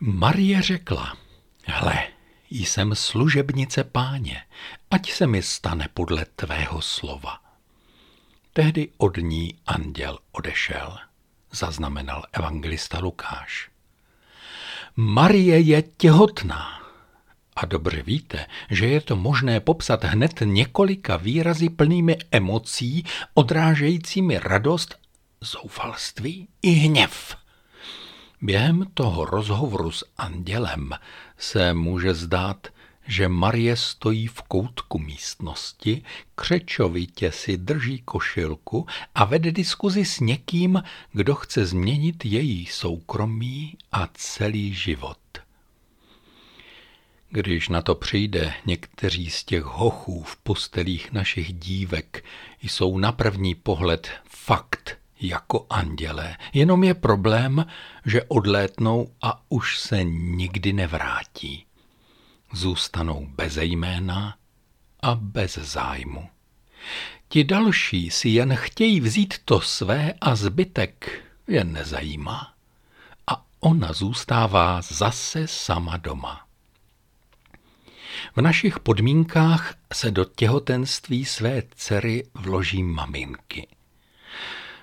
Marie řekla, hle, jsem služebnice páně, ať se mi stane podle tvého slova. Tehdy od ní anděl odešel, zaznamenal evangelista Lukáš. Marie je těhotná. A dobře víte, že je to možné popsat hned několika výrazy plnými emocí, odrážejícími radost, zoufalství i hněv. Během toho rozhovoru s andělem se může zdát, že Marie stojí v koutku místnosti, křečovitě si drží košilku a vede diskuzi s někým, kdo chce změnit její soukromí a celý život. Když na to přijde, někteří z těch hochů v postelích našich dívek jsou na první pohled fakt jako andělé. Jenom je problém, že odlétnou a už se nikdy nevrátí. Zůstanou bez jména a bez zájmu. Ti další si jen chtějí vzít to své a zbytek je nezajímá. A ona zůstává zase sama doma. V našich podmínkách se do těhotenství své dcery vloží maminky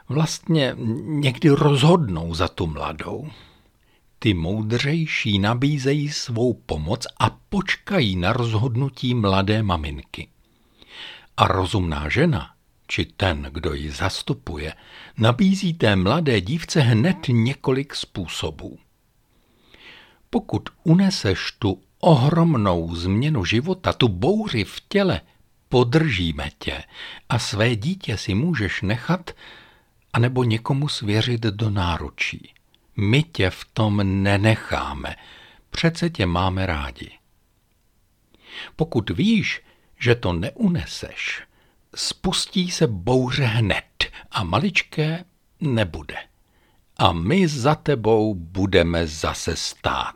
vlastně někdy rozhodnou za tu mladou. Ty moudřejší nabízejí svou pomoc a počkají na rozhodnutí mladé maminky. A rozumná žena, či ten, kdo ji zastupuje, nabízí té mladé dívce hned několik způsobů. Pokud uneseš tu ohromnou změnu života, tu bouři v těle, podržíme tě a své dítě si můžeš nechat, anebo někomu svěřit do náručí. My tě v tom nenecháme, přece tě máme rádi. Pokud víš, že to neuneseš, spustí se bouře hned a maličké nebude. A my za tebou budeme zase stát.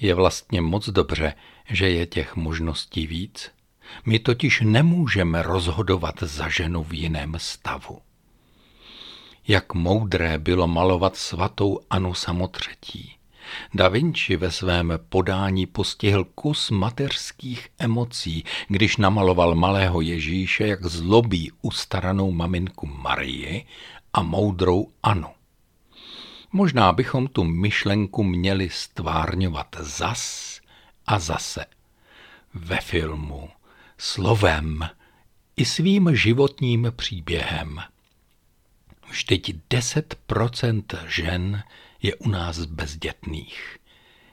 Je vlastně moc dobře, že je těch možností víc. My totiž nemůžeme rozhodovat za ženu v jiném stavu. Jak moudré bylo malovat svatou Anu samotřetí. Da Vinci ve svém podání postihl kus mateřských emocí, když namaloval malého Ježíše, jak zlobí ustaranou maminku Marii a moudrou Anu. Možná bychom tu myšlenku měli stvárňovat zas a zase. Ve filmu, slovem i svým životním příběhem. Vždyť 10% žen je u nás bezdětných.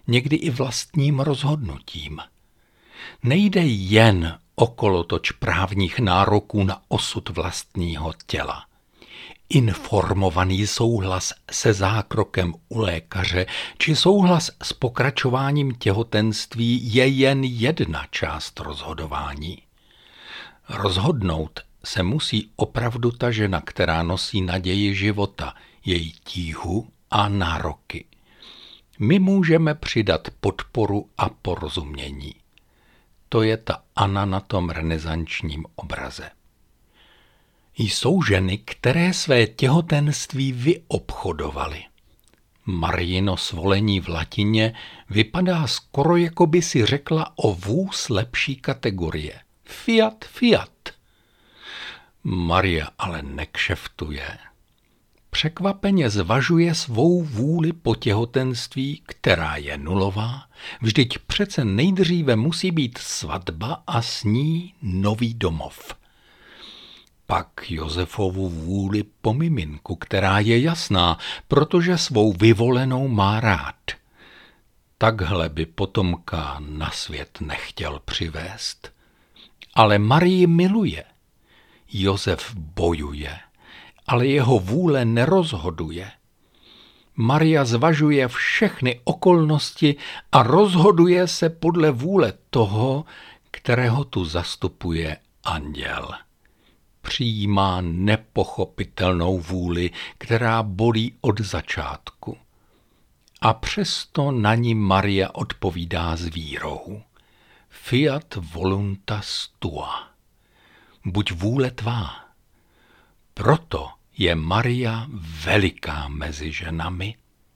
Někdy i vlastním rozhodnutím. Nejde jen okolo toč právních nároků na osud vlastního těla. Informovaný souhlas se zákrokem u lékaře či souhlas s pokračováním těhotenství je jen jedna část rozhodování. Rozhodnout se musí opravdu ta žena, která nosí naději života, její tíhu a nároky. My můžeme přidat podporu a porozumění. To je ta Anna na tom renesančním obraze. Jsou ženy, které své těhotenství vyobchodovaly. Marino svolení v latině vypadá skoro jako by si řekla o vůz lepší kategorie. Fiat, fiat. Maria ale nekšeftuje. Překvapeně zvažuje svou vůli po těhotenství, která je nulová, vždyť přece nejdříve musí být svatba a s ní nový domov. Pak Josefovu vůli po miminku, která je jasná, protože svou vyvolenou má rád. Takhle by potomka na svět nechtěl přivést. Ale Marii miluje – Josef bojuje, ale jeho vůle nerozhoduje. Maria zvažuje všechny okolnosti a rozhoduje se podle vůle toho, kterého tu zastupuje anděl. Přijímá nepochopitelnou vůli, která bolí od začátku. A přesto na ní Maria odpovídá s vírou. Fiat voluntas tua. Buď vůle tvá. Proto je Maria veliká mezi ženami